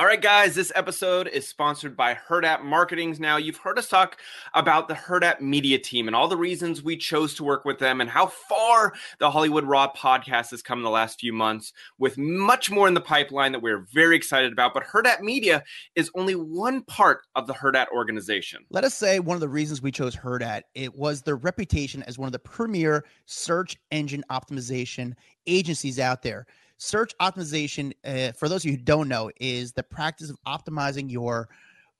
All right, guys, this episode is sponsored by Hurrdat Marketings. Now, you've heard us talk about the Hurrdat Media team and all the reasons we chose to work with them and how far the Hollywood Raw podcast has come in the last few months, with much more in the pipeline that we're very excited about. But Hurrdat Media is only one part of the Hurrdat organization. Let us say one of the reasons we chose Hurrdat, it was their reputation as one of the premier search engine optimization agencies out there. Search optimization, uh, for those of you who don't know, is the practice of optimizing your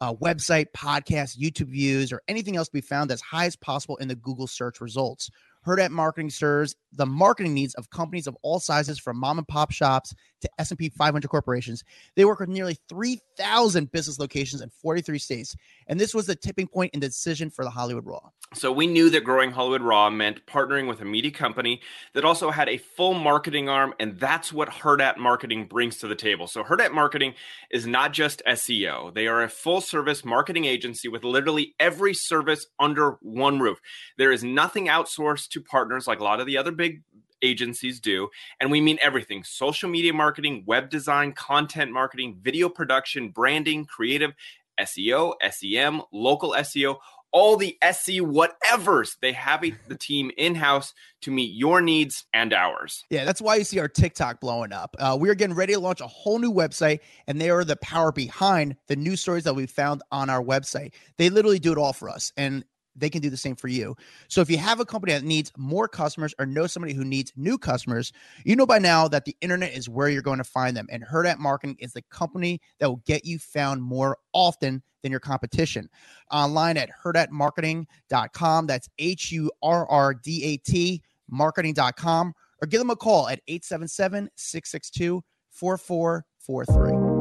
uh, website, podcast, YouTube views, or anything else to be found as high as possible in the Google search results. Hurrdat Marketing serves the marketing needs of companies of all sizes, from mom and pop shops to S&P 500 corporations. They work with nearly 3,000 business locations in 43 states, and this was the tipping point in the decision for the Hollywood Raw. So we knew that growing Hollywood Raw meant partnering with a media company that also had a full marketing arm, and that's what Hurrdat Marketing brings to the table. So Hurrdat Marketing is not just SEO; they are a full-service marketing agency with literally every service under one roof. There is nothing outsourced to partners like a lot of the other big agencies do. And we mean everything social media marketing, web design, content marketing, video production, branding, creative, SEO, SEM, local SEO, all the SE whatevers. They have the team in house to meet your needs and ours. Yeah, that's why you see our TikTok blowing up. Uh, we are getting ready to launch a whole new website, and they are the power behind the news stories that we found on our website. They literally do it all for us. And they can do the same for you. So if you have a company that needs more customers or know somebody who needs new customers, you know by now that the internet is where you're going to find them. And Hurrdat Marketing is the company that will get you found more often than your competition. Online at hurrdatmarketing.com. That's H U R R D A T marketing.com or give them a call at 877 662 4443.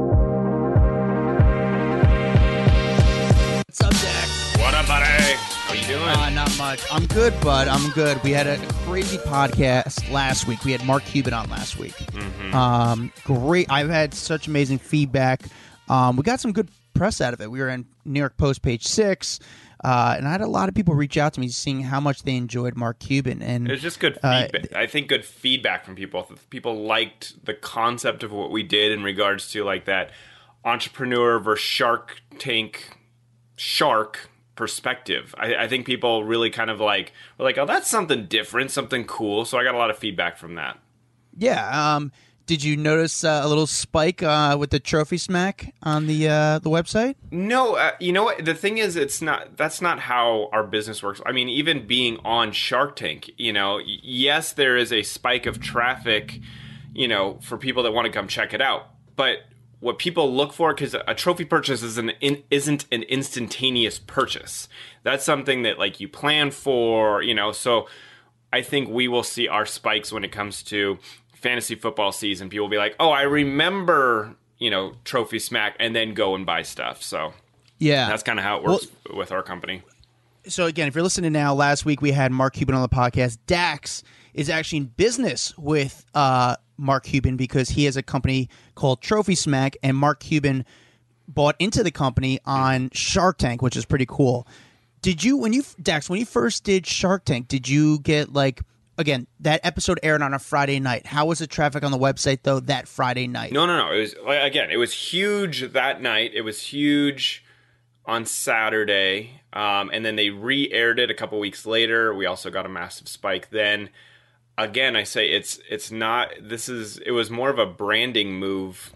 How you doing? Uh, not much. I'm good, bud. I'm good. We had a crazy podcast last week. We had Mark Cuban on last week. Mm-hmm. Um, great. I've had such amazing feedback. Um, we got some good press out of it. We were in New York Post page six. Uh, and I had a lot of people reach out to me seeing how much they enjoyed Mark Cuban, and it's just good uh, feedback. I think good feedback from people. People liked the concept of what we did in regards to like that entrepreneur versus Shark Tank shark perspective. I, I, think people really kind of like were like, oh, that's something different, something cool. So I got a lot of feedback from that. Yeah. Um, did you notice uh, a little spike uh, with the trophy smack on the uh, the website? No, uh, you know what? The thing is, it's not. That's not how our business works. I mean, even being on Shark Tank, you know, yes, there is a spike of traffic, you know, for people that want to come check it out, but what people look for because a trophy purchase is an in, isn't an instantaneous purchase. That's something that like you plan for, you know. So I think we will see our spikes when it comes to fantasy football season. People will be like, "Oh, I remember, you know, trophy smack," and then go and buy stuff. So yeah, that's kind of how it works well, with our company. So again, if you're listening now, last week we had Mark Cuban on the podcast. Dax is actually in business with uh, Mark Cuban because he has a company called Trophy Smack, and Mark Cuban bought into the company on Shark Tank, which is pretty cool. Did you when you Dax when you first did Shark Tank, did you get like again that episode aired on a Friday night? How was the traffic on the website though that Friday night? No, no, no. It was again, it was huge that night. It was huge on Saturday, um, and then they re-aired it a couple weeks later. We also got a massive spike then again, I say it's it's not. This is it was more of a branding move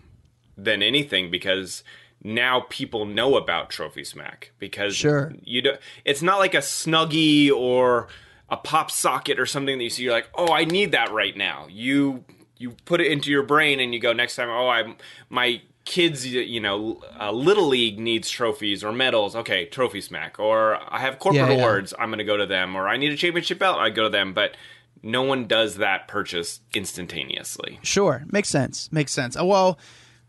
than anything because now people know about Trophy Smack because sure you do, It's not like a Snuggie or a pop socket or something that you see. You're like, oh, I need that right now. You you put it into your brain and you go next time. Oh, I my kids you know uh, little league needs trophies or medals okay trophy smack or i have corporate yeah, yeah. awards i'm going to go to them or i need a championship belt i go to them but no one does that purchase instantaneously. Sure, makes sense. Makes sense. Uh, well,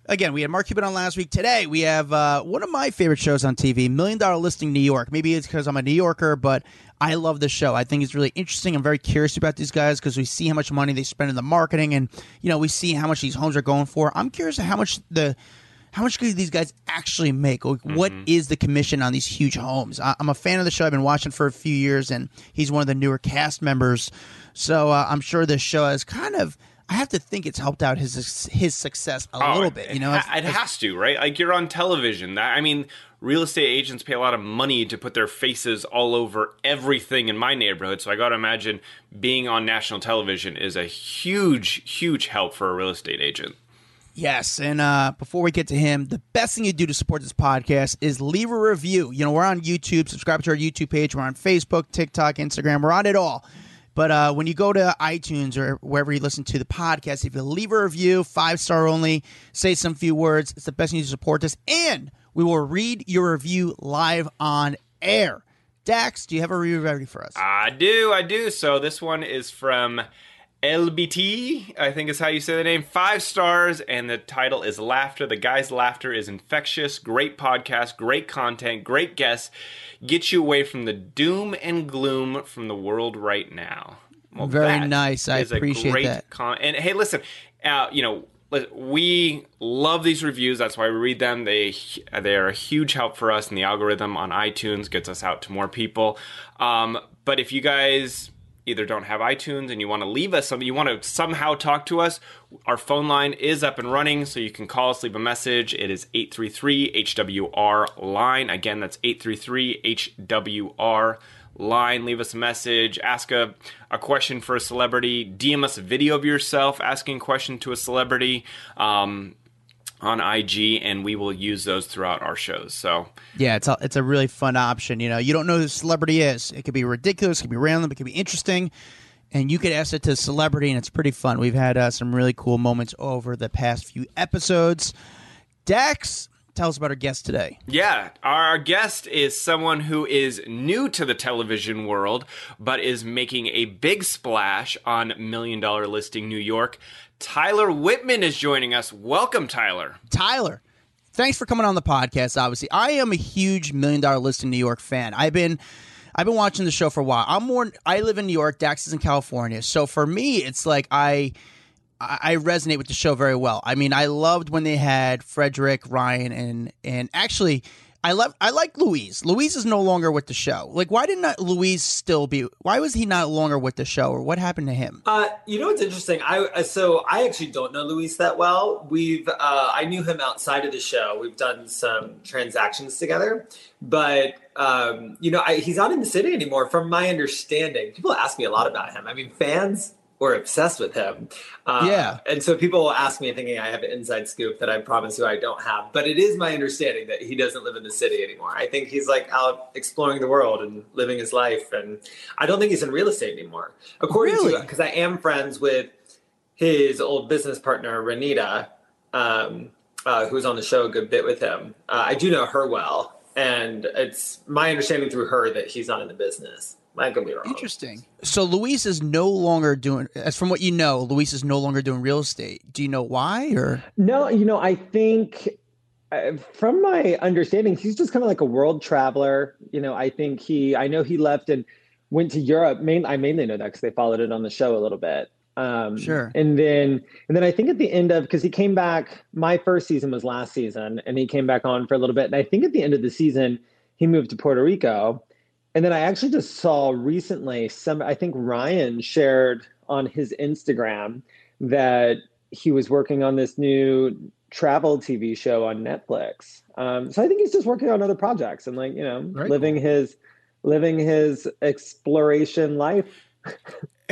Again, we had Mark Cuban on last week. Today, we have uh, one of my favorite shows on TV, Million Dollar Listing New York. Maybe it's because I'm a New Yorker, but I love the show. I think it's really interesting. I'm very curious about these guys because we see how much money they spend in the marketing, and you know we see how much these homes are going for. I'm curious how much the how much do these guys actually make? Like, mm-hmm. what is the commission on these huge homes? I, am a fan of the show. I've been watching for a few years, and he's one of the newer cast members. So uh, I'm sure this show has kind of I have to think it's helped out his his success a oh, little bit. You know, it, it has to, right? Like you're on television. That I mean, real estate agents pay a lot of money to put their faces all over everything in my neighborhood. So I got to imagine being on national television is a huge, huge help for a real estate agent. Yes, and uh, before we get to him, the best thing you do to support this podcast is leave a review. You know, we're on YouTube. Subscribe to our YouTube page. We're on Facebook, TikTok, Instagram. We're on it all. But uh, when you go to iTunes or wherever you listen to the podcast, if you leave a review, five star only, say some few words, it's the best way to support us. And we will read your review live on air. Dax, do you have a review ready for us? I do, I do. So this one is from LBT, I think is how you say the name. Five stars, and the title is Laughter. The guy's laughter is infectious. Great podcast, great content, great guests. Get you away from the doom and gloom from the world right now. Well, Very nice. I appreciate that. Con- and hey, listen, uh, you know, we love these reviews. That's why we read them. They they are a huge help for us, and the algorithm on iTunes gets us out to more people. Um, but if you guys either don't have iTunes and you want to leave us something, you want to somehow talk to us, our phone line is up and running, so you can call us, leave a message. It is 833 HWR line. Again, that's 833 HWR line. Leave us a message, ask a, a question for a celebrity, DM us a video of yourself asking a question to a celebrity. Um, on IG, and we will use those throughout our shows. So yeah, it's a, it's a really fun option. You know, you don't know who the celebrity is. It could be ridiculous, it could be random, it could be interesting, and you could ask it to celebrity, and it's pretty fun. We've had uh, some really cool moments over the past few episodes. Dax, tell us about our guest today. Yeah, our guest is someone who is new to the television world, but is making a big splash on Million Dollar Listing New York. Tyler Whitman is joining us. Welcome, Tyler. Tyler, thanks for coming on the podcast. Obviously, I am a huge Million Dollar Listing New York fan. I've been I've been watching the show for a while. I'm more I live in New York, Dax is in California. So for me, it's like I I resonate with the show very well. I mean, I loved when they had Fredrik, Ryan, and and actually I love I like Luis. Luis is no longer with the show. Like, why didn't Luis still be? Why was he not longer with the show, or what happened to him? Uh, you know what's interesting? I uh, so I actually don't know Luis that well. We've uh, I knew him outside of the show. We've done some transactions together, but um, you know I, he's not in the city anymore. From my understanding, people ask me a lot about him. I mean, fans were obsessed with him. Uh, yeah. And so people will ask me thinking I have an inside scoop that I promise you I don't have. But it is my understanding that he doesn't live in the city anymore. I think he's like out exploring the world and living his life. And I don't think he's in real estate anymore. According really? to, because I am friends with his old business partner, Renita, um, uh, who's on the show a good bit with him. Uh, I do know her well. And it's my understanding through her that he's not in the business. I could be wrong. Interesting. So Luis is no longer doing, as from what you know, Luis is no longer doing real estate. Do you know why or? No, you know, I think uh, from my understanding, he's just kind of like a world traveler. You know, I think he, I know he left and went to Europe. Main, I mainly know that because they followed it on the show a little bit. Um, sure. And then, and then I think at the end of, because he came back, my first season was last season, and he came back on for a little bit. And I think at the end of the season, he moved to Puerto Rico and then I actually just saw recently some, I think Ryan shared on his Instagram that he was working on this new travel TV show on Netflix. Um, so I think he's just working on other projects and like, you know, Very living cool. his, living his exploration life.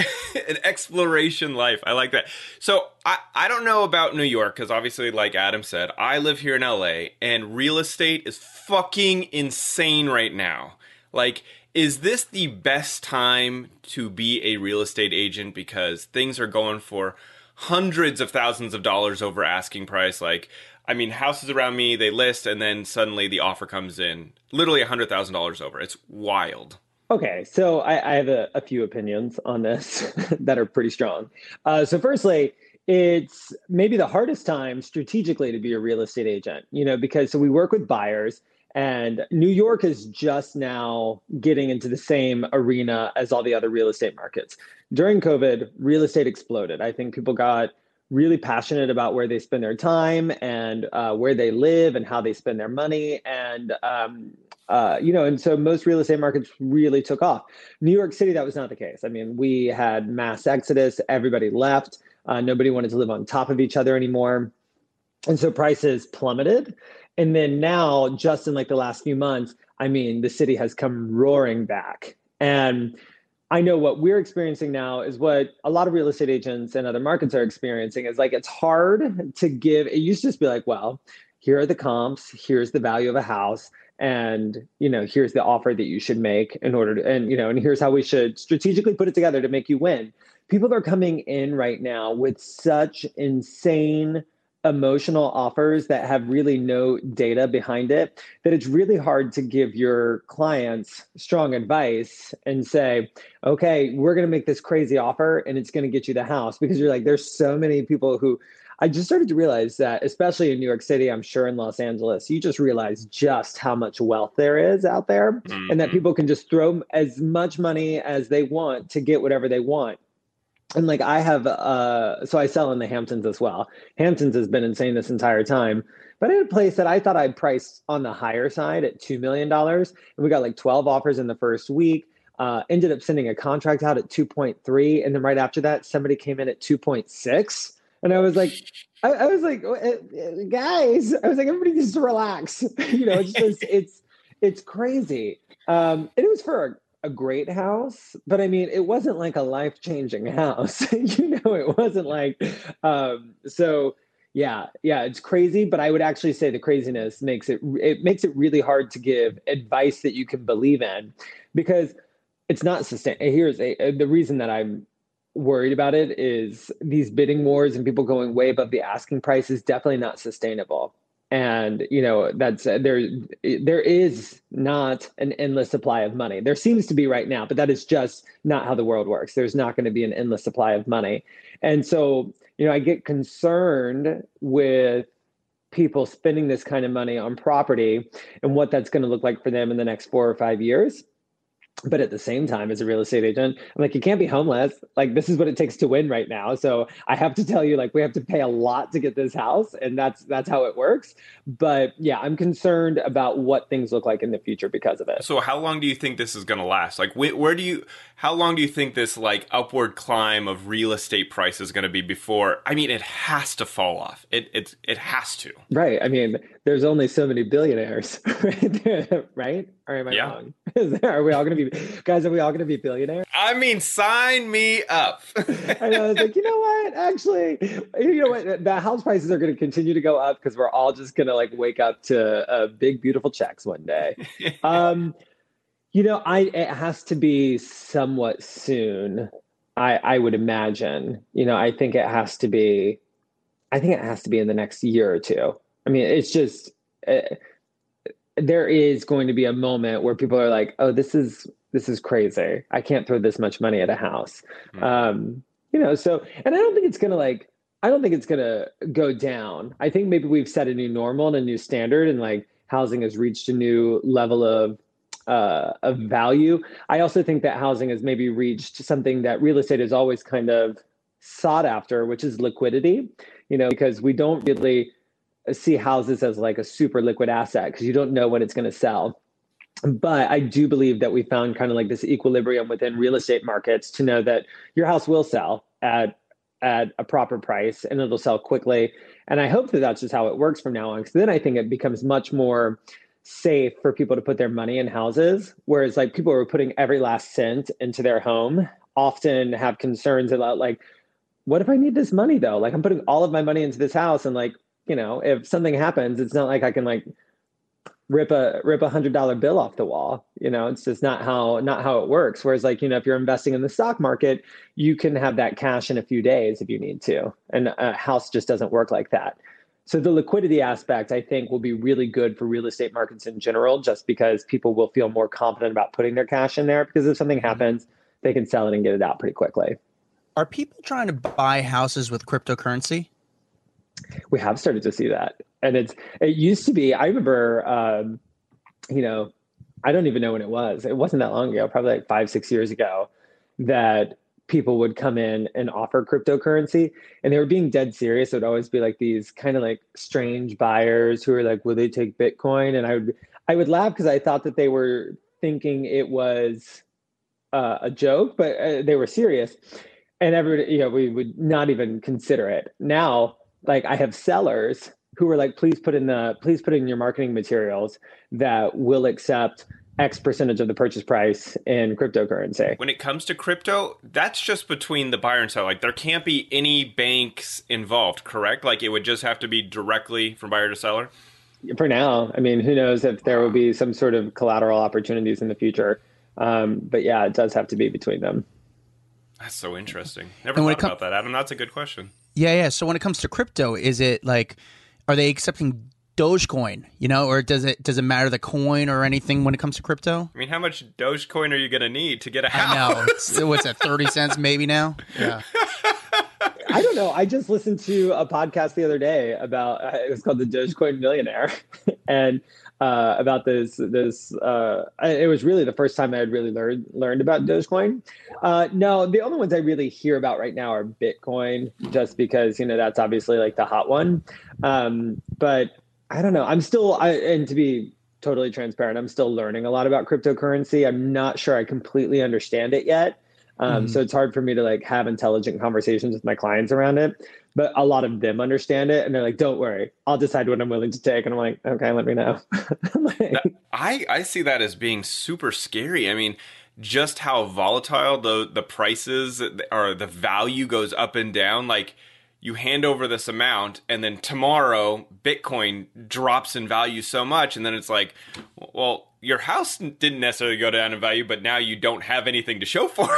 an exploration life. I like that. So I, I don't know about New York because obviously, like Adam said, I live here in LA and real estate is fucking insane right now. Like, is this the best time to be a real estate agent because things are going for hundreds of thousands of dollars over asking price? Like, I mean, houses around me, they list and then suddenly the offer comes in literally a $100,000 over. It's wild. Okay, so I, I have a, a, few opinions on this that are pretty strong. Uh, so, firstly, it's maybe the hardest time strategically to be a real estate agent, you know, because so we work with buyers and New York is just now getting into the same arena as all the other real estate markets. During COVID, real estate exploded. I think people got really passionate about where they spend their time and uh, where they live and how they spend their money. And, um, uh, you know, and so most real estate markets really took off. New York City, that was not the case. I mean, we had mass exodus, everybody left. Uh, nobody wanted to live on top of each other anymore. And so prices plummeted. And then now, just in like the last few months, I mean, the city has come roaring back. And I know what we're experiencing now is what a lot of real estate agents and other markets are experiencing is like it's hard to give. It used to just be like, well, here are the comps, here's the value of a house, and you know, here's the offer that you should make in order to, and you know, and here's how we should strategically put it together to make you win. People are coming in right now with such insane emotional offers that have really no data behind it that it's really hard to give your clients strong advice and say okay we're going to make this crazy offer and it's going to get you the house because you're like there's so many people who I just started to realize that, especially in New York City, I'm sure in Los Angeles, you just realize just how much wealth there is out there mm-hmm. and that mm-hmm. people can just throw as much money as they want to get whatever they want and like I have uh so I sell in the Hamptons as well. Hamptons has been insane this entire time. But I had a place that I thought I'd priced on the higher side at two million dollars. And we got like 12 offers in the first week. Uh, ended up sending a contract out at 2.3. And then right after that, somebody came in at 2.6. And I was like, I, I was like, guys, I was like, everybody just relax. you know, it's just it's it's crazy. Um, and it was for a great house, but I mean, it wasn't like a life changing house. you know, it wasn't like, um, so yeah, yeah, it's crazy. But I would actually say the craziness makes it it makes it really hard to give advice that you can believe in, because it's not sustain. Here's a, the reason that I'm worried about it is these bidding wars and people going way above the asking price is definitely not sustainable and you know that's uh, there there is not an endless supply of money. There seems to be right now but that is just not how the world works. There's not going to be an endless supply of money. And so you know i get concerned with people spending this kind of money on property and what that's going to look like for them in the next 4 or 5 years but at the same time as a real estate agent i'm like you can't be homeless. Like this is what it takes to win right now. So i have to tell you like we have to pay a lot to get this house and that's that's how it works. But yeah i'm concerned about what things look like in the future because of it. So how long do you think this is going to last? Like wh- where do you how long do you think this like upward climb of real estate price is going to be before i mean it has to fall off. It it, it has to. Right. I mean there's only so many billionaires right There, right or am i yeah. wrong there, are we all going to be guys are we all going to be billionaires i mean sign me up i know it's like you know what actually you know what the house prices are going to continue to go up because we're all just going to like wake up to uh, big beautiful checks one day um you know, I it has to be somewhat soon. I I would imagine. You know, I think it has to be. I think it has to be in the next year or two. I mean, it's just uh, there is going to be a moment where people are like, "Oh, this is this is crazy. I can't throw this much money at a house." Mm-hmm. Um, you know, so and I don't think it's gonna like. I don't think it's gonna go down. I think maybe we've set a new normal and a new standard, and like housing has reached a new level of uh, of value. I also think that housing has maybe reached something that real estate is always kind of sought after, which is liquidity. You know, because we don't really see houses as like a super liquid asset because you don't know when it's going to sell. But I do believe that we found kind of like this equilibrium within real estate markets to know that your house will sell at at a proper price and it'll sell quickly. And I hope that that's just how it works from now on. Because then I think it becomes much more safe for people to put their money in houses whereas like people who are putting every last cent into their home often have concerns about like what if i need this money though like i'm putting all of my money into this house and like you know if something happens it's not like i can like rip a rip a hundred dollar bill off the wall you know it's just not how not how it works whereas like you know if you're investing in the stock market you can have that cash in a few days if you need to and a house just doesn't work like that so the liquidity aspect, I think, will be really good for real estate markets in general, just because people will feel more confident about putting their cash in there. Because if something mm-hmm. happens, they can sell it and get it out pretty quickly. Are people trying to buy houses with cryptocurrency? We have started to see that, and it's it used to be. I remember, um, you know, I don't even know when it was. It wasn't that long ago, probably like five, six years ago, that people would come in and offer cryptocurrency and they were being dead serious. It would always be like these kind of like strange buyers who were like, will they take Bitcoin? And I would, I would laugh because I thought that they were thinking it was uh, a joke, but uh, they were serious. And everybody, you know, we would not even consider it. Now, like I have sellers who are like, please put in the, please put in your marketing materials that will accept X percentage of the purchase price in cryptocurrency. When it comes to crypto, that's just between the buyer and seller. Like there can't be any banks involved, correct? Like it would just have to be directly from buyer to seller. For now, I mean, who knows if there will be some sort of collateral opportunities in the future. Um, but yeah, it does have to be between them. That's so interesting. Never thought com- about that, Adam. That's a good question. Yeah, yeah. So when it comes to crypto, is it like, are they accepting Dogecoin, you know, or does it does it matter the coin or anything when it comes to crypto? I mean, how much Dogecoin are you going to need to get a house? I know. what's that? Thirty cents maybe now. Yeah. I don't know. I just listened to a podcast the other day about uh, it was called the Dogecoin Millionaire, and uh, about this this uh, it was really the first time I had really learned learned about Dogecoin. Uh, no, the only ones I really hear about right now are Bitcoin, just because you know that's obviously like the hot one. Um, but I don't know. I'm still, I, and to be totally transparent, I'm still learning a lot about cryptocurrency. I'm not sure I completely understand it yet. Um, mm So it's hard for me to like have intelligent conversations with my clients around it. But a lot of them understand it, and they're like, "Don't worry, I'll decide what I'm willing to take." And I'm like, "Okay, let me know." like, I I see that as being super scary. I mean, just how volatile the the prices or the value goes up and down. Like you hand over this amount and then tomorrow bitcoin drops in value so much and then it's like well your house didn't necessarily go down in value but now you don't have anything to show for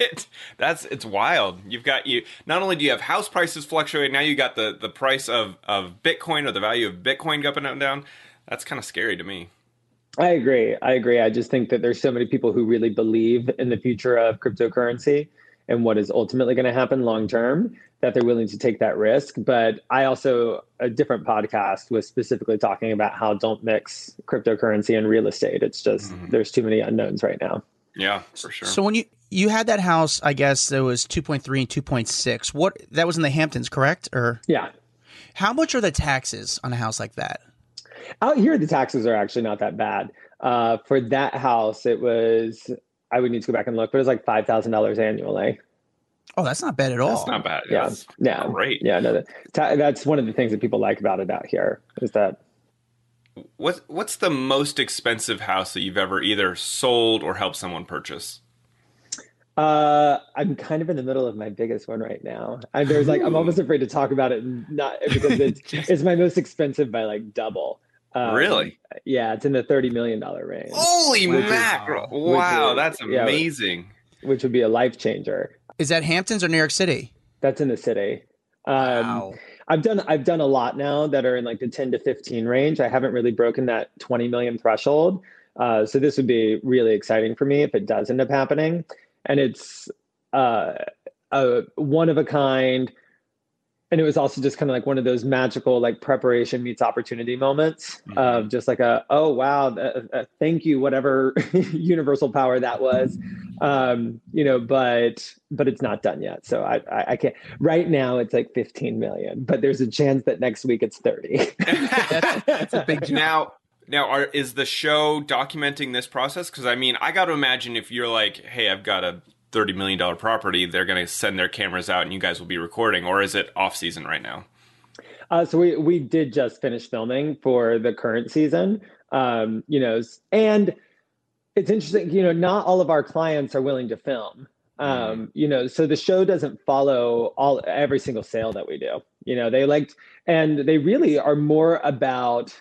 it. That's it's wild. You've got you not only do you have house prices fluctuating now you got the the price of of bitcoin or the value of bitcoin going up and down. That's kind of scary to me. I agree. I agree. I just think that there's so many people who really believe in the future of cryptocurrency and what is ultimately going to happen long term that they're willing to take that risk. But I also, a different podcast was specifically talking about how don't mix cryptocurrency and real estate. It's just, mm-hmm. there's too many unknowns right now. Yeah, for sure. So when you, you had that house, I guess there was 2.3 and 2.6. What, that was in the Hamptons, correct? Or, yeah. How much are the taxes on a house like that? Out here, the taxes are actually not that bad. Uh, for that house, it was, I would need to go back and look, but it was like $5,000 annually. Oh, that's not bad at all. That's not bad. Yeah, that's yeah, great. Yeah, no, that, that's one of the things that people like about it out here is that. What What's the most expensive house that you've ever either sold or helped someone purchase? Uh, I'm kind of in the middle of my biggest one right now. I, there's like I'm almost afraid to talk about it, not because it's it's my most expensive by like double. Um, really? Yeah, it's in the thirty million dollar range. Holy mackerel! Wow, that's amazing. Yeah, which would be a life changer. Is that Hamptons or New York City? That's in the city. Um, wow. I've done I've done a lot now that are in like the 10 to 15 range. I haven't really broken that 20 million threshold. Uh, so this would be really exciting for me if it does end up happening. And it's uh, a one of a kind and it was also just kind of like one of those magical like preparation meets opportunity moments mm-hmm. of just like a oh wow uh, uh, thank you whatever universal power that was. Um you know but but it's not done yet. So I, I, I can't right now it's like 15 million but there's a chance that next week it's 30 that's, that's a big now now are, is the show documenting this process? Because i mean i got to imagine if you're like hey i've got a thirty million dollar property, they're going to send their cameras out and you guys will be recording, or is it off season right now? Uh, so we we did just finish filming for the current season, um, you know, and it's interesting. You know, not all of our clients are willing to film. Um, mm-hmm. you know, so the show doesn't follow all every single sale that we do. You know, they liked, and they really are more about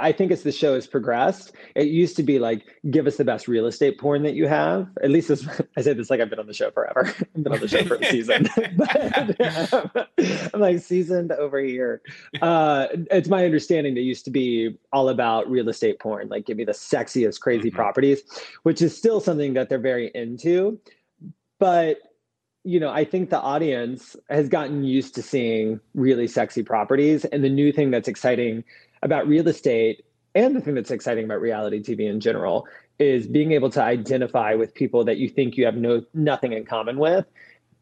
I think as the show has progressed, it used to be like, give us the best real estate porn that you have. At least as, I say this like I've been on the show forever. I've been on the show for a season. but, I'm like seasoned over here. Uh, it's my understanding that used to be all about real estate porn, like give me the sexiest, crazy mm-hmm. properties, which is still something that they're very into. But you know, I think the audience has gotten used to seeing really sexy properties. And the new thing that's exciting about real estate and the thing that's exciting about reality TV in general is being able to identify with people that you think you have no nothing in common with.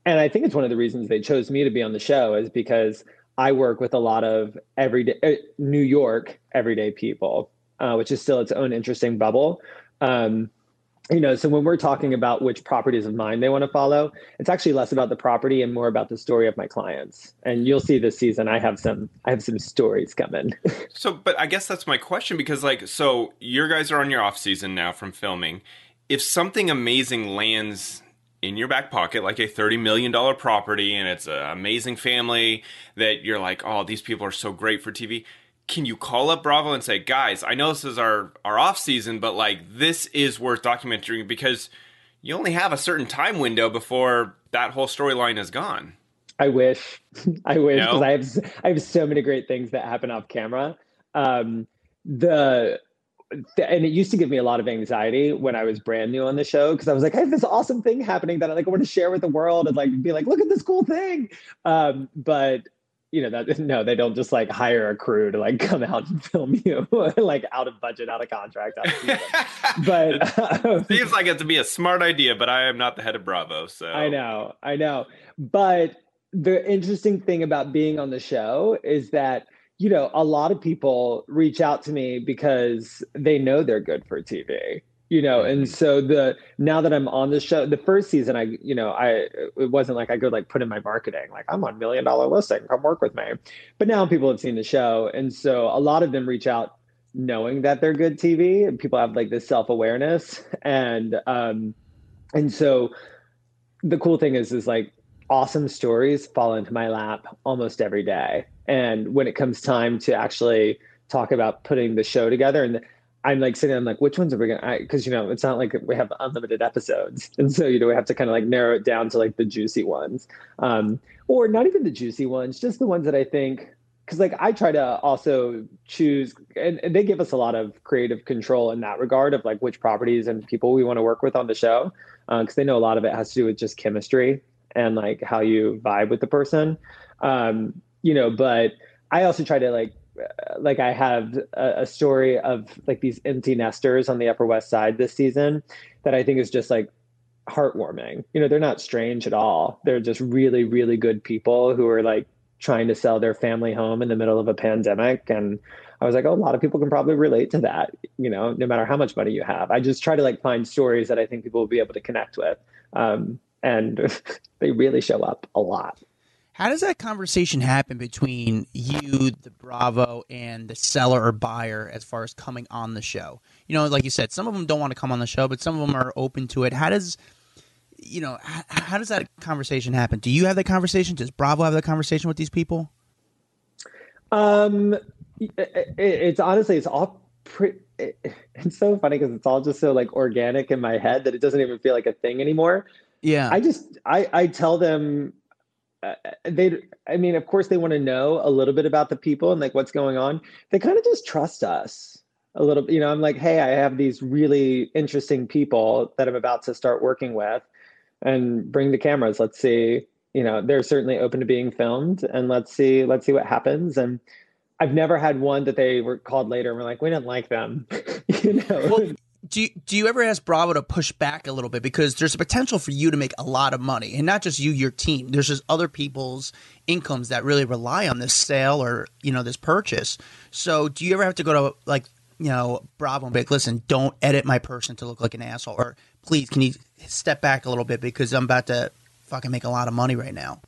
And I think it's one of the reasons they chose me to be on the show is because I work with a lot of everyday uh, New York everyday people, uh, which is still its own interesting bubble. Um, you know, so when we're talking about which properties of mine they want to follow, it's actually less about the property and more about the story of my clients. And you'll see this season I have some I have some stories coming. so, but I guess that's my question because like so your guys are on your off season now from filming. If something amazing lands in your back pocket like a 30 million dollar property and it's an amazing family that you're like, "Oh, these people are so great for TV." Can you call up Bravo and say, guys, I know this is our our off season, but like this is worth documenting because you only have a certain time window before that whole storyline is gone. I wish, I wish, because I have I have so many great things that happen off camera. Um, the and it used to give me a lot of anxiety when I was brand new on the show because I was like, I have this awesome thing happening that I like I want to share with the world and like be like, look at this cool thing. Um, but you know that no they don't just like hire a crew to like come out and film you like out of budget out of contract out of but um, seems like it to be a smart idea but i am not the head of bravo so. I know i know. But the interesting thing about being on the show is that you know a lot of people reach out to me because they know they're good for tv you know and so the now that i'm on the show the first season i you know i it wasn't like i could like put in my marketing like i'm on million dollar listing come work with me. But now people have seen the show and so a lot of them reach out knowing that they're good tv and people have like this self-awareness and um and so the cool thing is is like awesome stories fall into my lap almost every day. And when it comes time to actually talk about putting the show together and I'm like sitting, I'm like, which ones are we gonna? Because you know, it's not like we have unlimited episodes, and so you know, we have to kind of like narrow it down to like the juicy ones, um, or not even the juicy ones, just the ones that I think. Because like I try to also choose, and, and, they give us a lot of creative control in that regard of like which properties and people we want to work with on the show, because uh, they know a lot of it has to do with just chemistry and like how you vibe with the person, um, you know. But I also try to like like I have a, a, story of like these empty nesters on the Upper West Side this season that I think is just like heartwarming. You know, they're not strange at all. They're just really, really good people who are like trying to sell their family home in the middle of a pandemic. And I was like, oh, a lot of people can probably relate to that, you know, no matter how much money you have. I just try to like find stories that I think people will be able to connect with. Um, and they really show up a lot. How does that conversation happen between you, the Bravo, and the seller or buyer as far as coming on the show? You know, like you said, some of them don't want to come on the show, but some of them are open to it. How does you know how, how does that conversation happen? Do you have that conversation? Does Bravo have that conversation with these people? Um, it, it's honestly it's all pretty. It's so funny because it's all just so like organic in my head that it doesn't even feel like a thing anymore. Yeah, I just I I tell them uh, they i mean of course they want to know a little bit about the people and like what's going on. They kind of just trust us a little you know i'm like hey i have these really interesting people that i'm about to start working with and bring the cameras. Let's see you know they're certainly open to being filmed and let's see let's see what happens. And i've never had one that they were called later and we're like we didn't like them. You know? Well, do you, do you ever ask Bravo to push back a little bit? Because there's a potential for you to make a lot of money and not just you your team. There's just other people's incomes that really rely on this sale or you know this purchase. So do you ever have to go to like you know Bravo and be like listen don't edit my person to look like an asshole or please can you step back a little bit because I'm about to fucking make a lot of money right now?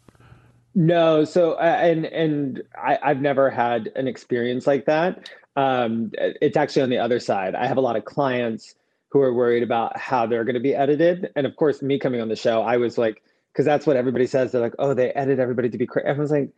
No so uh, and and I, I've never had an experience like that um, it's actually on the other side. I have a lot of clients who are worried about how they're going to be edited. And of course, me coming on the show, I was like, because that's what everybody says. They're like, oh, they edit everybody to be crazy. Everyone's like,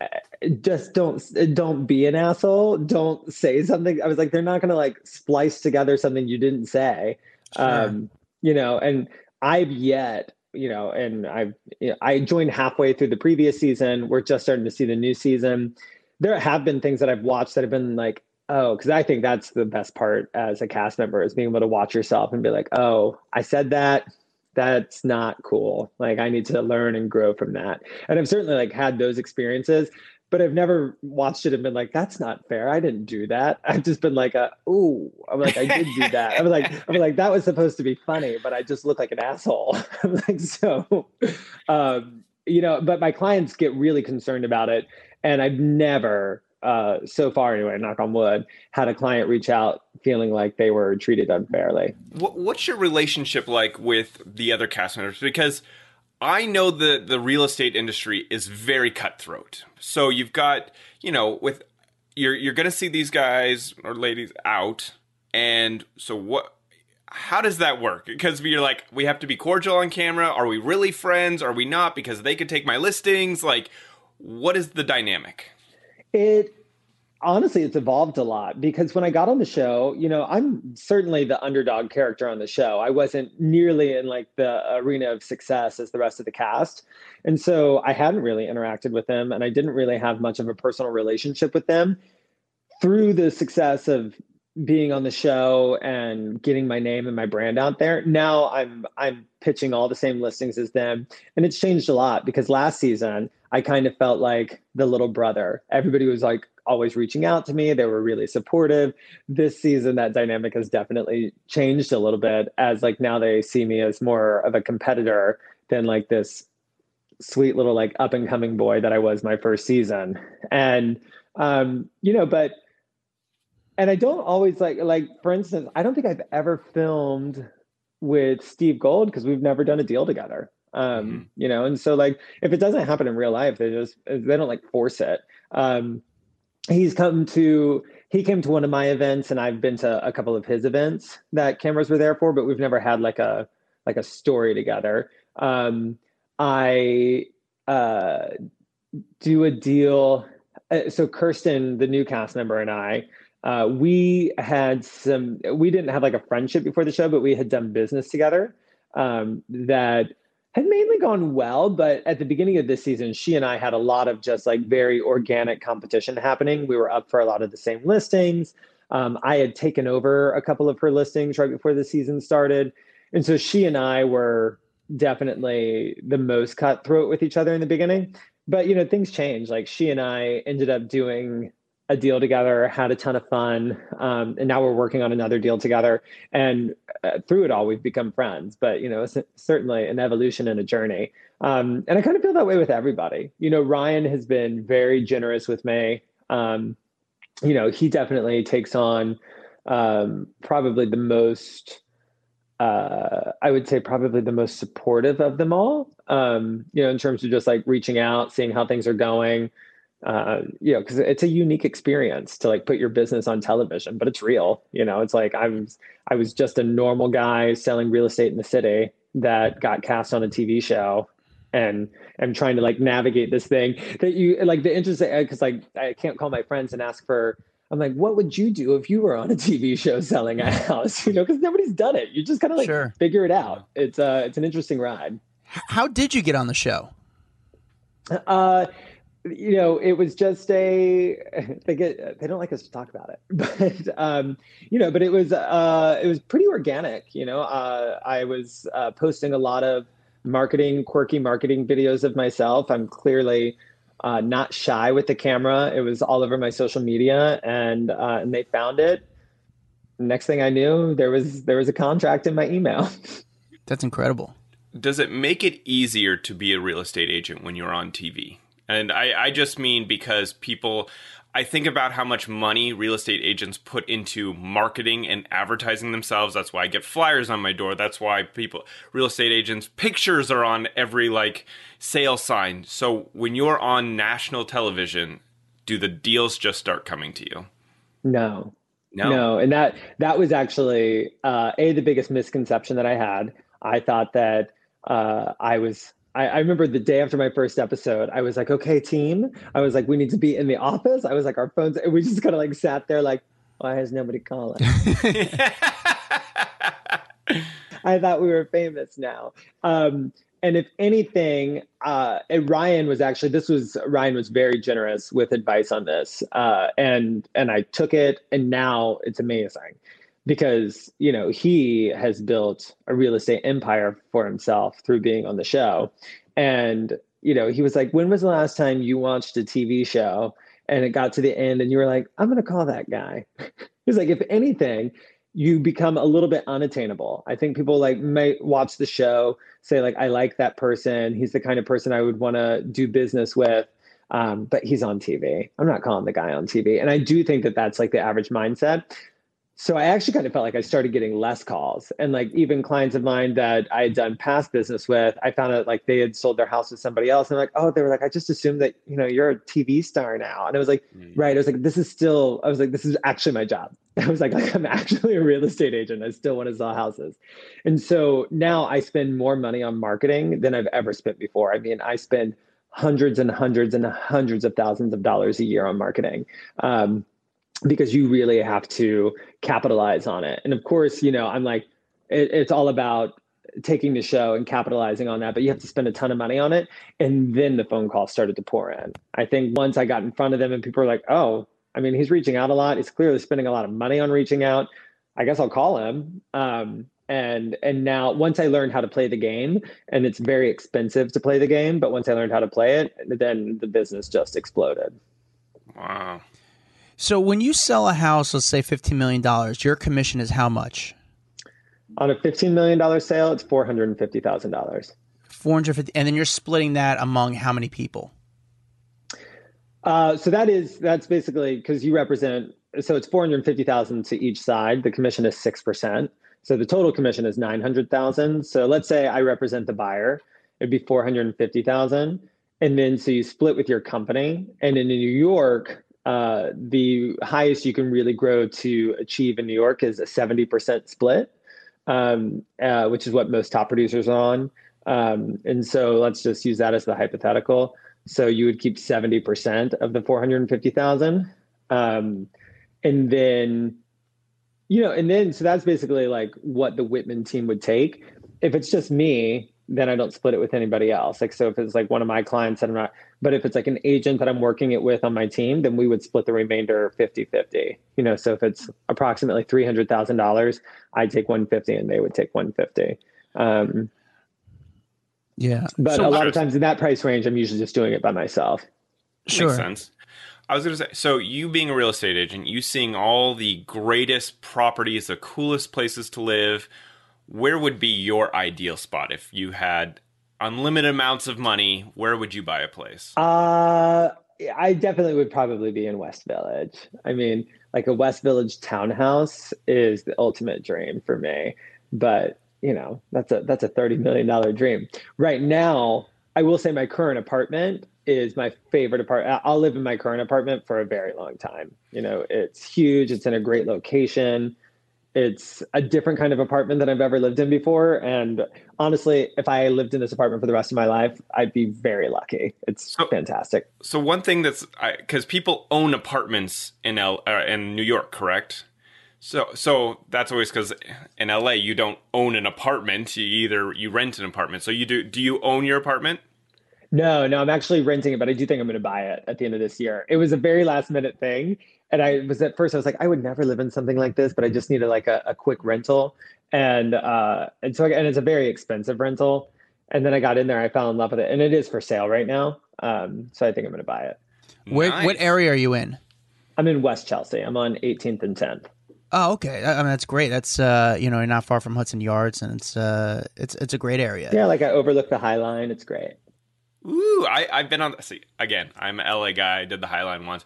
eh, just don't don't be an asshole. Don't say something. I was like, they're not going to like splice together something you didn't say. Sure. Um, you know, and I've yet you know, and I've you know, I joined halfway through the previous season. We're just starting to see the new season there have been things that I've watched that have been like, oh, because I think that's the best part as a cast member is being able to watch yourself and be like, oh, I said that. that's not cool. Like I need to learn and grow from that. And I've certainly like had those experiences, but I've never watched it and been like, that's not fair. I didn't do that. I've just been like, oh, I'm like, I did do that. I'm like, I'm like, that was supposed to be funny, but I just look like an asshole. I'm like, so, um, you know, but my clients get really concerned about it. And I've never, uh, so far anyway, knock on wood, had a client reach out feeling like they were treated unfairly. What's your relationship like with the other cast members? Because I know the the real estate industry is very cutthroat. So you've got, you know, with you're you're going to see these guys or ladies out and so what how does that work? Because you're like, we have to be cordial on camera. Are we really friends? Are we not? Because they could take my listings. Like, what is the dynamic? It honestly, it's evolved a lot because when I got on the show, you know, I'm certainly the underdog character on the show. I wasn't nearly in like the arena of success as the rest of the cast. And so I hadn't really interacted with them and I didn't really have much of a personal relationship with them. Through the success of being on the show and getting my name and my brand out there now i'm i'm pitching all the same listings as them and it's changed a lot because last season i kind of felt like the little brother everybody was like always reaching out to me. They were really supportive. This season, that dynamic has definitely changed a little bit as like now they see me as more of a competitor than like this sweet little like up and coming boy that I was my first season. And um, you know, but and I don't always like like for instance, I don't think I've ever filmed with Steve Gold because we've never done a deal together. Um, mm-hmm. you know, and so like if it doesn't happen in real life, they just they don't like force it. Um, he's come to he came to one of my events and I've been to a couple of his events that cameras were there for, but we've never had like a like a story together. Um, I uh, do a deal. Uh, so Kirsten, the new cast member, and I, uh, we had some. We didn't have like a friendship before the show, but we had done business together. Um, that had mainly gone well, but at the beginning of this season, she and I had a lot of just like very organic competition happening. We were up for a lot of the same listings. Um, I had taken over a couple of her listings right before the season started. And so she and I were definitely the most cutthroat with each other in the beginning. But, you know, things changed. Like she and I ended up doing a deal together, had a ton of fun, um, and now we're working on another deal together. And uh, through it all, we've become friends. But you know, it's certainly an evolution and a journey. Um, and I kind of feel that way with everybody. You know, Ryan has been very generous with me. Um, you know, he definitely takes on um, probably the most. Uh, I would say probably the most supportive of them all. Um, you know, in terms of just like reaching out, seeing how things are going uh, you know, because it's a unique experience to like put your business on television, but it's real. You know, it's like I was I was just a normal guy selling real estate in the city that got cast on a TV show, and I'm trying to like navigate this thing that you like the interesting because like I can't call my friends and ask for. I'm like, what would you do if you were on a TV show selling a house? You know, because nobody's done it. You just kind of like sure. figure it out. It's uh, it's an interesting ride. How did you get on the show? Uh, you know, it was just a they get they don't like us to talk about it, but um, you know, but it was uh, it was pretty organic. You know, uh, I was uh, posting a lot of marketing, quirky marketing videos of myself. I'm clearly uh, not shy with the camera. It was all over my social media, and uh, and they found it. Next thing I knew, there was there was a contract in my email. That's incredible. Does it make it easier to be a real estate agent when you're on TV? And I, I just mean because people, I think about how much money real estate agents put into marketing and advertising themselves. That's why I get flyers on my door. That's why people, real estate agents, pictures are on every like sale sign. So when you're on national television, do the deals just start coming to you? No. No. No. And that that was actually uh, a the biggest misconception that I had. I thought that uh, I was I, I, remember the day after my first episode, I was like, okay, team. I was like, we need to be in the office. I was like, our phones, and we just kind of like sat there like, why is nobody calling? I thought we were famous now. Um, and if anything, uh, Ryan was actually this was Ryan was very generous with advice on this, uh, and and I took it, and now it's amazing because you know he has built a real estate empire for himself through being on the show. And you know he was like when was the last time you watched a tv show and it got to the end and you were like i'm going to call that guy? He's like if anything you become a little bit unattainable. I think people like might watch the show say like i like that person. He's the kind of person i would want to do business with um, but he's on tv i'm not calling the guy on tv and i do think that that's like the average mindset so I actually kind of felt like I started getting less calls. And like even clients of mine that I had done past business with, I found out like they had sold their house to somebody else. And like, oh, they were like, I just assumed that, you know, you're a TV star now. And I was like, mm. right. I was like, this is still, I was like, this is actually my job. I was like, like, I'm actually a real estate agent. I still want to sell houses. And so now I spend more money on marketing than I've ever spent before. I mean, I spend hundreds and hundreds and hundreds of thousands of dollars a year on marketing. Um, because you really have to capitalize on it. And of course, you know, I'm like, it, it's all about taking the show and capitalizing on that, but you have to spend a ton of money on it. And then the phone calls started to pour in. I think once I got in front of them and people were like, oh, I mean, he's reaching out a lot. He's clearly spending a lot of money on reaching out. I guess I'll call him. Um, and and now once I learned how to play the game, and it's very expensive to play the game, but once I learned how to play it, then the business just exploded. Wow. So when you sell a house, let's say $15 million, your commission is how much? On a $15 million sale, it's $450,000. 450 and then you're splitting that among how many people? Uh, so that is that's basically because you represent so it's 450,000 to each side. The commission is 6%. So the total commission is 900,000. So let's say I represent the buyer, it'd be 450,000. And then so you split with your company. And in New York, uh, the highest you can really grow to achieve in New York is a 70% split, um, uh, which is what most top producers are on. Um, and so let's just use that as the hypothetical. So you would keep 70% of the 450,000. Um, and then, you know, and then, so that's basically like what the Whitman team would take. If it's just me, then I don't split it with anybody else. Like, so if it's like one of my clients that I'm not, but if it's like an agent that I'm working it with on my team, then we would split the remainder 50 50. You know, so if it's approximately $300,000, I'd take 150 and they would take 150. Um, yeah. But so a lot of times in that price range, I'm usually just doing it by myself. Sure. Makes sense. I was going to say, so you being a real estate agent, you seeing all the greatest properties, the coolest places to live, where would be your ideal spot if you had unlimited amounts of money? Where would you buy a place? Uh, I definitely would probably be in West Village. I mean, like a West Village townhouse is the ultimate dream for me. But you know, that's a that's a thirty million dollar dream. Right now, I will say my current apartment is my favorite apartment. I'll live in my current apartment for a very long time. You know, it's huge. It's in a great location it's a different kind of apartment than I've ever lived in before. And honestly, if I lived in this apartment for the rest of my life, I'd be very lucky. It's so, fantastic. So one thing that's because people own apartments in L uh, in New York, correct? So so that's always because in LA you don't own an apartment. You either you rent an apartment. So you do. Do you own your apartment? No, no, I'm actually renting it, but I do think I'm going to buy it at the end of this year. It was a very last minute thing and I was at first I was like I would never live in something like this, but I just needed like a, a quick rental, and uh, and so and it's a very expensive rental. And then I got in there, I fell in love with it, and it is for sale right now. Um, so I think I'm going to buy it. Where, nice. What area are you in? I'm in West Chelsea. I'm on 18th and 10th. Oh, okay. I mean, that's great. That's uh, you know, you're not far from Hudson Yards, and it's uh, it's it's a great area. Yeah, like I overlook the High Line. It's great. Ooh, I I've been on. See, again, I'm an LA guy. I did the High Line once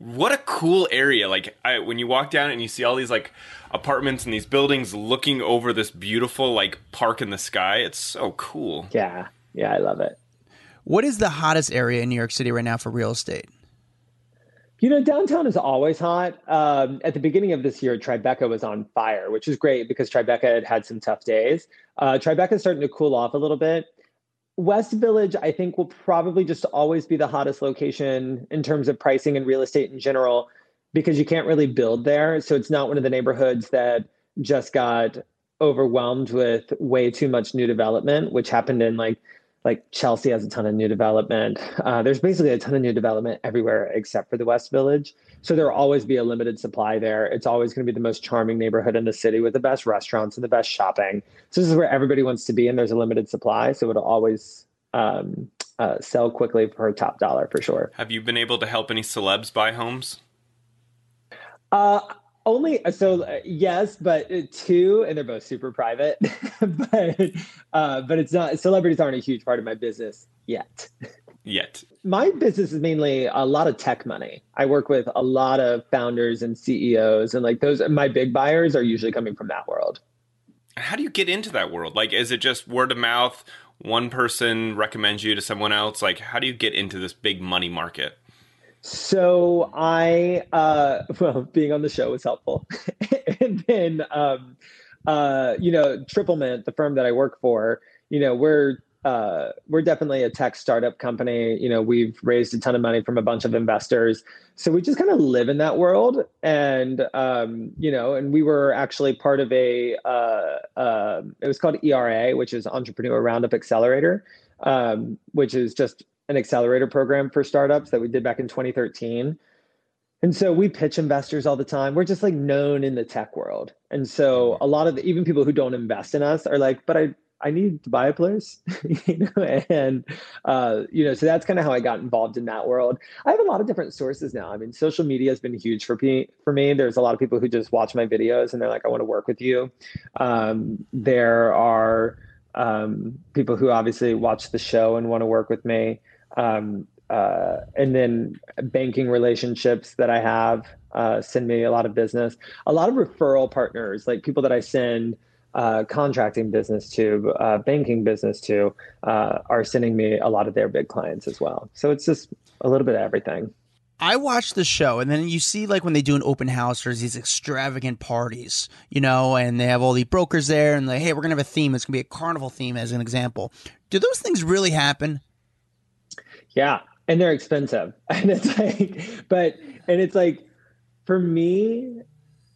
what a cool area. Like I, when you walk down and you see all these like apartments and these buildings looking over this beautiful like park in the sky it's so cool. Yeah. Yeah i love it. What is the hottest area in new york city right now for real estate? You know downtown is always hot. Um, at the beginning of this year tribeca was on fire which is great because tribeca had had some tough days. Uh, tribeca is starting to cool off a little bit West Village, I think, will probably just always be the hottest location in terms of pricing and real estate in general because you can't really build there. So it's not one of the neighborhoods that just got overwhelmed with way too much new development, which happened in like like Chelsea has a ton of new development. Uh, there's basically a ton of new development everywhere except for the West Village. So there will always be a limited supply there. It's always going to be the most charming neighborhood in the city with the best restaurants and the best shopping. So this is where everybody wants to be, and there's a limited supply. So it'll always um, uh, sell quickly for a top dollar for sure. Have you been able to help any celebs buy homes? Uh, only so uh, yes, but uh, two, and they're both super private. but uh, but it's not celebrities aren't a huge part of my business yet. Yet, my business is mainly a lot of tech money. I work with a lot of founders and CEOs, and like those, my big buyers are usually coming from that world. How do you get into that world? Like, is it just word of mouth? One person recommends you to someone else. Like, how do you get into this big money market? So I, uh, well, being on the show was helpful, and then, um, uh, you know, Triplemint, the firm that I work for, you know, we're uh, we're definitely a tech startup company. You know, we've raised a ton of money from a bunch of investors, so we just kind of live in that world. And um, you know, and we were actually part of a uh, uh, it was called ERA, which is Entrepreneur Roundtable Accelerator, um, which is just an accelerator program for startups that we did back in 2013. And so we pitch investors all the time. We're just like known in the tech world. And so a lot of the, even people who don't invest in us are like, but I, I need to buy a place, you know, and, uh, you know, so that's kind of how I got involved in that world. I have a lot of different sources now. I mean, social media has been huge for me, for me. There's a lot of people who just watch my videos and they're like, I want to work with you. Um, there are, um, people who obviously watch the show and want to work with me um, uh, and then banking relationships that I have uh, send me a lot of business. A lot of referral partners, like people that I send uh, contracting business to, uh, banking business to, uh, are sending me a lot of their big clients as well. So it's just a little bit of everything. I watch the show, and then you see like when they do an open house, there's these extravagant parties, you know, and they have all the brokers there, and like, hey, we're gonna have a theme. It's gonna be a carnival theme, as an example. Do those things really happen? Yeah, and they're expensive. And it's like but and it's like for me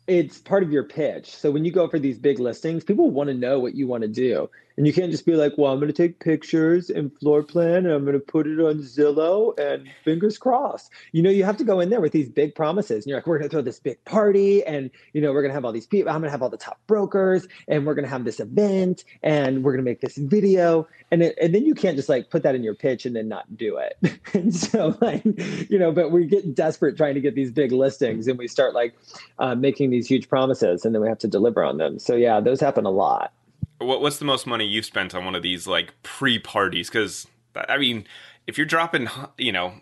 it's part of your pitch. So when you go for these big listings, people want to know what you want to do. And you can't just be like, well, I'm going to take pictures and floor plan and I'm going to put it on Zillow and fingers crossed. You know, you have to go in there with these big promises. And you're like, we're going to throw this big party and, you know, we're going to have all these people. I'm going to have all the top brokers and we're going to have this event and we're going to make this video. And, it, and then you can't just like put that in your pitch and then not do it. and so, like, you know, but we get desperate trying to get these big listings and we start like uh, making these huge promises and then we have to deliver on them. So, yeah, those happen a lot what, what's the most money you've spent on one of these like pre parties? Because I mean, if you're dropping, you know,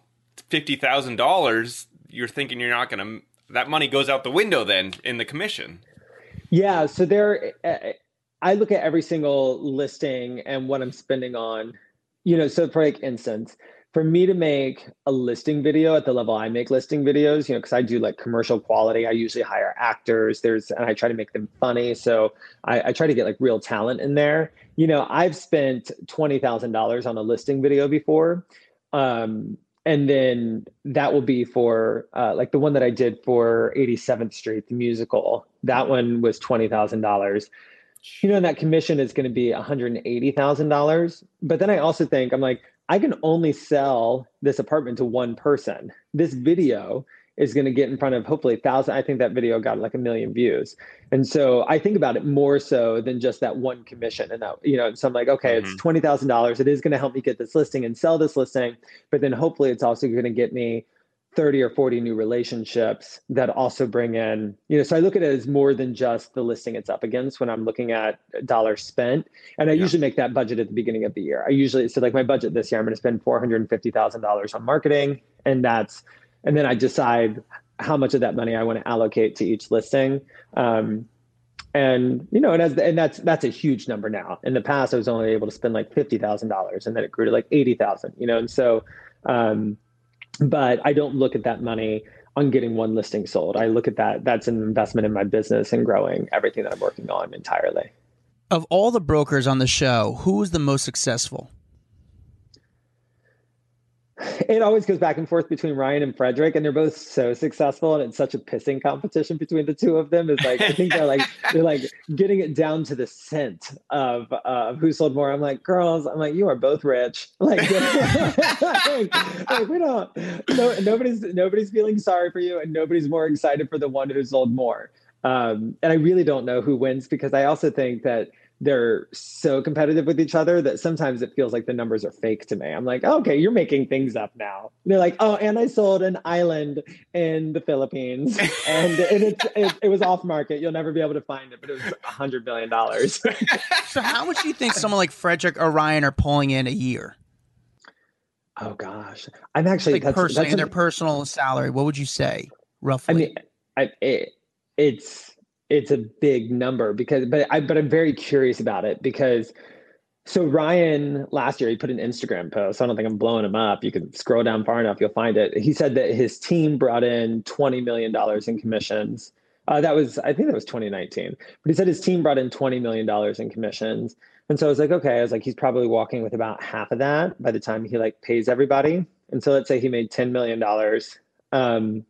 fifty thousand dollars, you're thinking you're not going to. That money goes out the window then in the commission. Yeah. So there, uh, I look at every single listing and what I'm spending on. You know, so for like instance, for me to make a listing video at the level I make listing videos, you know, because I do like commercial quality, I usually hire actors. There's and I try to make them funny. So I, I try to get like real talent in there. You know, I've spent twenty thousand dollars on a listing video before. Um, and then that will be for uh, like the one that I did for 87th Street, the musical. That one was twenty thousand dollars you know, and that commission is going to be $180,000. But then I also think, I'm like, I can only sell this apartment to one person. This video is going to get in front of hopefully a thousand. I think that video got like a million views. And so I think about it more so than just that one commission. And that, you know, so I'm like, okay, mm-hmm. it's $20,000. It is going to help me get this listing and sell this listing. But then hopefully it's also going to get me 30 or 40 new relationships that also bring in, you know, so I look at it as more than just the listing it's up against when I'm looking at dollars spent. And I yeah. usually make that budget at the beginning of the year. I usually, so like my budget this year, I'm going to spend $450,000 on marketing. And that's, and then I decide how much of that money I want to allocate to each listing. Um, and you know, and as and that's that's a huge number now. In the past, I was only able to spend like fifty thousand dollars, and then it grew to like eighty thousand. You know, and so um, but I don't look at that money on getting one listing sold. I look at that that's an investment in my business and growing everything that I'm working on entirely. Of all the brokers on the show, who was the most successful? It always goes back and forth between Ryan and Fredrik, and they're both so successful, and it's such a pissing competition between the two of them. Is like I think they're like they're like getting it down to the cent of uh, who sold more. I'm like, girls, I'm like, you are both rich. Like, like, like we don't. No, nobody's nobody's feeling sorry for you, and nobody's more excited for the one who sold more. Um, and I really don't know who wins because I also think that they're so competitive with each other that sometimes it feels like the numbers are fake to me. I'm like, oh, okay, you're making things up now. And they're like, oh, and I sold an island in the Philippines, and, and it, it, it was off market. You'll never be able to find it, but it was a hundred million dollars. so, how much do you think someone like Fredrik or Ryan are pulling in a year? Oh gosh, I'm actually like that's, personally that's their personal salary. What would you say roughly? I mean, I, it, it's it's a big number because but I but I'm very curious about it because so Ryan last year he put an Instagram post. I don't think I'm blowing him up. You can scroll down far enough, you'll find it. He said that his team brought in twenty million dollars in commissions. Uh, that was I think that was 2019. But he said his team brought in twenty million dollars in commissions. And so I was like, okay, I was like, he's probably walking with about half of that by the time he like pays everybody. And so let's say he made ten million dollars. Um,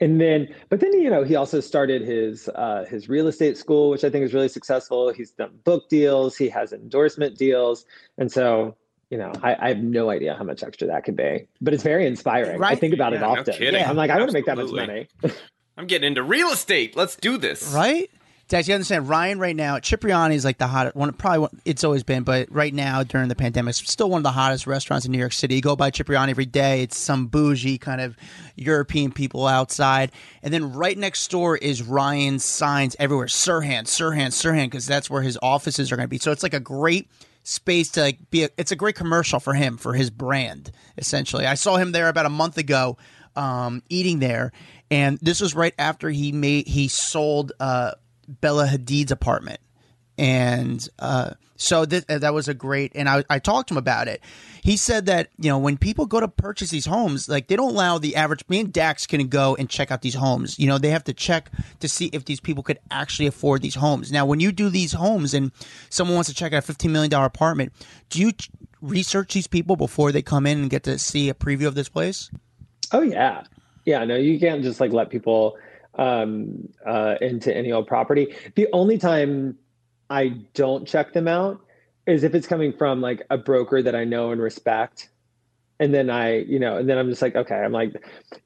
and then but then you know he also started his uh, his real estate school which i think is really successful. He's done book deals. He has endorsement deals. And so you know I, I have no idea how much extra that could be but it's very inspiring. Right? i think about yeah, it often. no i'm like i want to make that much money. I'm getting into real estate. Let's do this. Right Dax, you understand Ryan right now. Cipriani is like the hottest one. Probably one, it's always been, but right now during the pandemic, it's still one of the hottest restaurants in New York City. You go by Cipriani every day. It's some bougie kind of European people outside, and then right next door is Ryan's signs everywhere. Serhant, Serhant, Serhant, because that's where his offices are going to be. So it's like a great space to like be. A, it's a great commercial for him for his brand. Essentially, I saw him there about a month ago, um, eating there, and this was right after he made he sold. Uh, Bella Hadid's apartment. And uh, so th- that was a great, and I, I talked to him about it. He said that, you know, when people go to purchase these homes, like they don't allow the average, me and Dax can go and check out these homes. You know, they have to check to see if these people could actually afford these homes. Now, when you do these homes and someone wants to check out a $15 million apartment, do you research these people before they come in and get to see a preview of this place? Oh, yeah. Yeah, no, you can't just like let people um, uh, into any old property. The only time I don't check them out is if it's coming from like a broker that I know and respect. And then I, you know, and then I'm just like, okay, I'm like,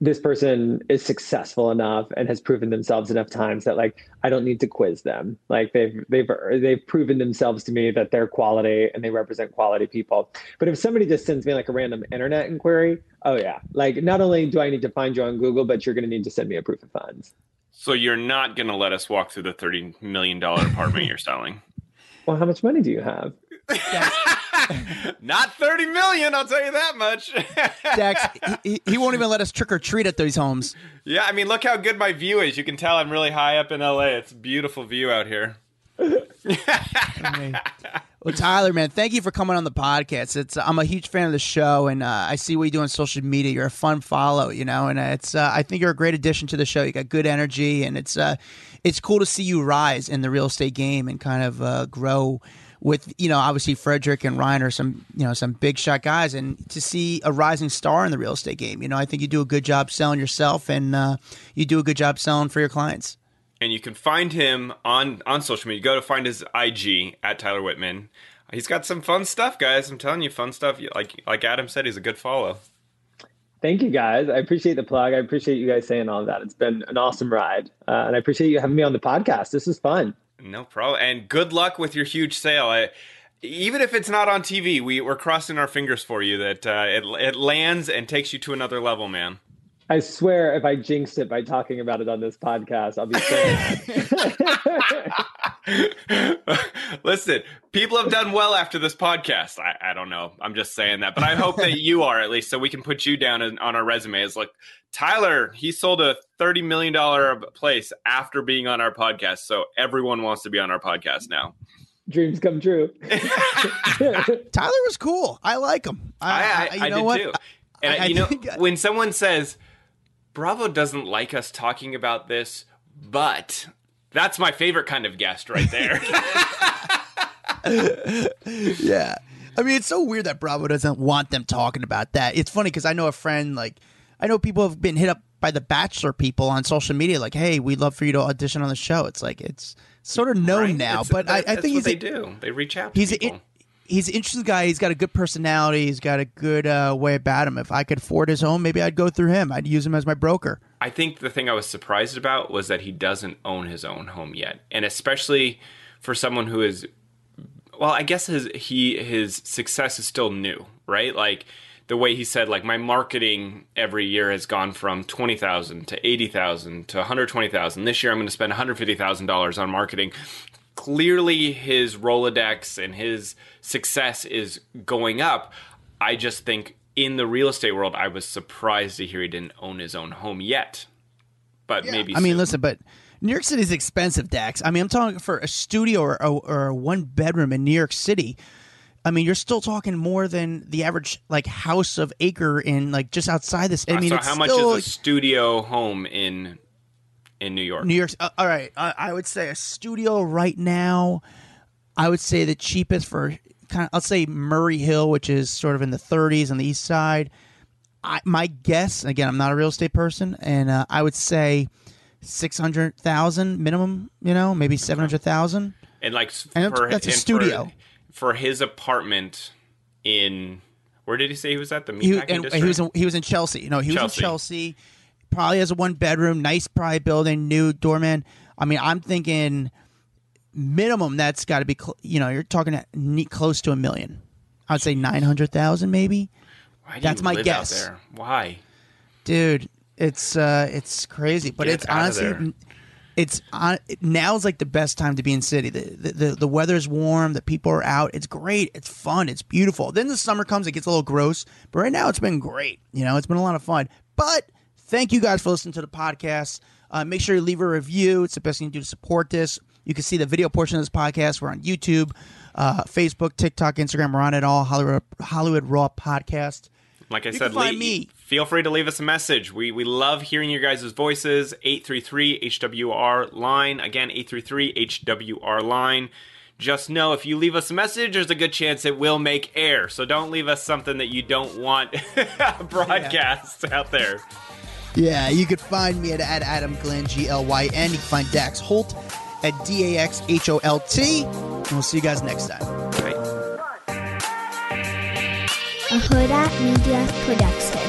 this person is successful enough and has proven themselves enough times that like I don't need to quiz them. Like they've they've they've proven themselves to me that they're quality and they represent quality people. But if somebody just sends me like a random internet inquiry, oh yeah, like not only do I need to find you on Google, but you're going to need to send me a proof of funds. So you're not going to let us walk through the thirty million dollar apartment you're selling? Well, how much money do you have? not 30 million, I'll tell you that much. Dax, he, he, won't even let us trick or treat at these homes. Yeah, I mean, look how good my view is. You can tell I'm really high up in LA. It's a beautiful view out here. Well, Tyler, man, thank you for coming on the podcast. It's I'm a huge fan of the show, and uh, I see what you do on social media. You're a fun follow, you know, and it's uh, I think you're a great addition to the show. You got good energy, and it's uh, it's cool to see you rise in the real estate game and kind of uh, grow with you know obviously Fredrik and Ryan are some you know some big shot guys, and to see a rising star in the real estate game, you know, I think you do a good job selling yourself, and uh, you do a good job selling for your clients and you can find him on on social media. Go to find his IG at Tyler Whitman. He's got some fun stuff, guys. I'm telling you, fun stuff. Like like Adam said, he's a good follow. Thank you, guys. I appreciate the plug. I appreciate you guys saying all of that. It's been an awesome ride, uh, and I appreciate you having me on the podcast. This is fun. No problem. And good luck with your huge sale. I, even if it's not on TV, we, we're crossing our fingers for you that uh, it, it lands and takes you to another level, man. I swear, if I jinxed it by talking about it on this podcast, I'll be so Listen, people have done well after this podcast. I, I, don't know. I'm just saying that, but I hope that you are at least, so we can put you down in, on our resume as like Tyler. He sold a thirty million dollar place after being on our podcast, so everyone wants to be on our podcast now. Dreams come true. Tyler was cool. I like him. I, I, I you know what? Too. And you know, when someone says Bravo doesn't like us talking about this, but that's my favorite kind of guest right there. yeah. I mean, it's so weird that Bravo doesn't want them talking about that. It's funny because I know a friend, like, I know people have been hit up by the Bachelor people on social media, like, "Hey, we'd love for you to audition on the show." It's like it's sort of known Right? now, It's- but I, I think what he's they do. They reach out to he's people. a, he's an interesting guy. He's got a good personality. He's got a good uh, way about him. If I could afford his home, maybe I'd go through him. I'd use him as my broker. I think the thing I was surprised about was that he doesn't own his own home yet, and especially for someone who is, well, I guess his he his success is still new, right? Like the way he said, like my marketing every year has gone from twenty thousand to eighty thousand to one hundred twenty thousand. This year, I'm going to spend one hundred fifty thousand dollars on marketing. Clearly, his Rolodex and his success is going up. I just think in the real estate world, I was surprised to hear he didn't own his own home yet. But maybe I mean, listen, but New York City is expensive, Dax. I mean, I'm talking for a studio or, or, or a one bedroom in New York City. I mean, you're still talking more than the average like house of acre in like just outside this. I mean, so it's how much still, is a studio home in in New York? New York. Uh, all right, I, I would say a studio right now. I would say the cheapest for kind of I'll say Murray Hill, which is sort of in the 30s on the east side. I, my guess, again, I'm not a real estate person, and uh, I would say six hundred thousand minimum. You know, maybe seven hundred thousand. and like And for that's a and for- studio. for, his apartment in where did he say he was at the He, meatpacking and district? he was in, he was in Chelsea. No, he was in Chelsea. Probably has a one bedroom, nice private building, new doorman. I mean, I'm thinking minimum that's got to be cl- you know you're talking close to a million. I'd say nine hundred thousand maybe. Why do that's you my live guess. Out there? Why? dude it's uh it's crazy but Get it's honestly it's on now's like the best time to be in city the, the the the weather's warm the people are out it's great it's fun it's beautiful then the summer comes it gets a little gross but right now it's been great you know it's been a lot of fun but thank you guys for listening to the podcast uh, make sure you leave a review it's the best thing to do to support this you can see the video portion of this podcast we're on youtube uh, facebook tiktok instagram we're on it all hollywood hollywood raw podcast Like I You said, can find le- me. feel free to leave us a message. We we love hearing your guys' voices. 833 HWR line. Again, 833 HWR line. Just know if you leave us a message, there's a good chance it will make air. So don't leave us something that you don't want broadcast out there. Yeah, you could find me at, at Adam Glyn, G L Y N. You can find Dax Holt at D A X H O L T. And we'll see you guys next time. Right? a Huda Media Production.